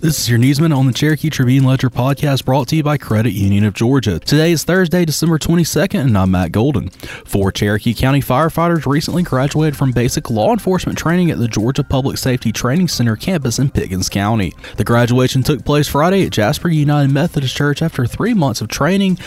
This is your newsman on the Cherokee Tribune Ledger podcast brought to you by Credit Union of Georgia. Today is Thursday, December 22nd, and I'm Matt Golden. Four Cherokee County firefighters recently graduated from basic law enforcement training at the Georgia Public Safety Training Center campus in Pickens County. The graduation took place Friday at Jasper United Methodist Church after three months of training.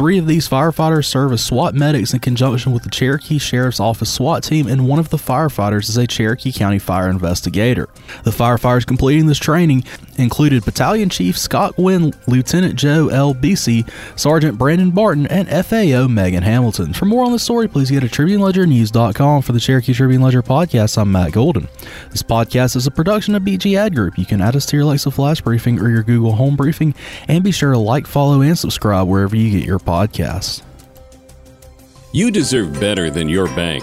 Three of these firefighters serve as SWAT medics in conjunction with the Cherokee Sheriff's Office SWAT team, and one of the firefighters is a Cherokee County fire investigator. The firefighters completing this training included Battalion Chief Scott Gwynn, Lieutenant Joe L. Beasy, Sergeant Brandon Barton, and FAO Megan Hamilton. For more on this story, please go to TribuneLedgerNews.com. For the Cherokee Tribune Ledger podcast, I'm Matt Golden. This podcast is a production of BG Ad Group. You can add us to your Alexa Flash Briefing or your Google Home Briefing, and be sure to like, follow, and subscribe wherever you get your podcasts. You deserve better than your bank.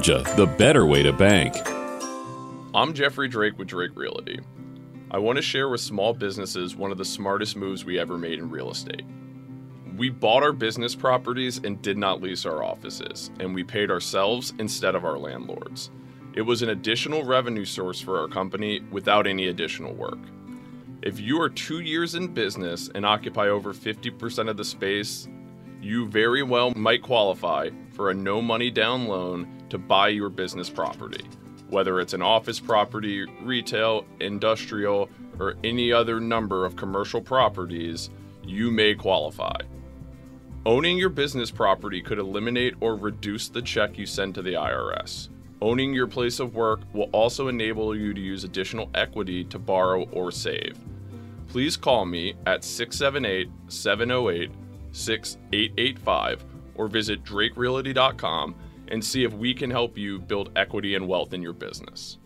Georgia, the better way to bank. I'm Jeffrey Drake with Drake Realty. I want to share with small businesses one of the smartest moves we ever made in real estate. We bought our business properties and did not lease our offices, and we paid ourselves instead of our landlords. It was an additional revenue source for our company without any additional work. If you are two years in business and occupy over 50% of the space, you very well might qualify for a no money down loan to buy your business property. Whether it's an office property, retail, industrial, or any other number of commercial properties, you may qualify. Owning your business property could eliminate or reduce the check you send to the IRS. Owning your place of work will also enable you to use additional equity to borrow or save. Please call me at 678 708 6885 or visit drakerealty.com and see if we can help you build equity and wealth in your business.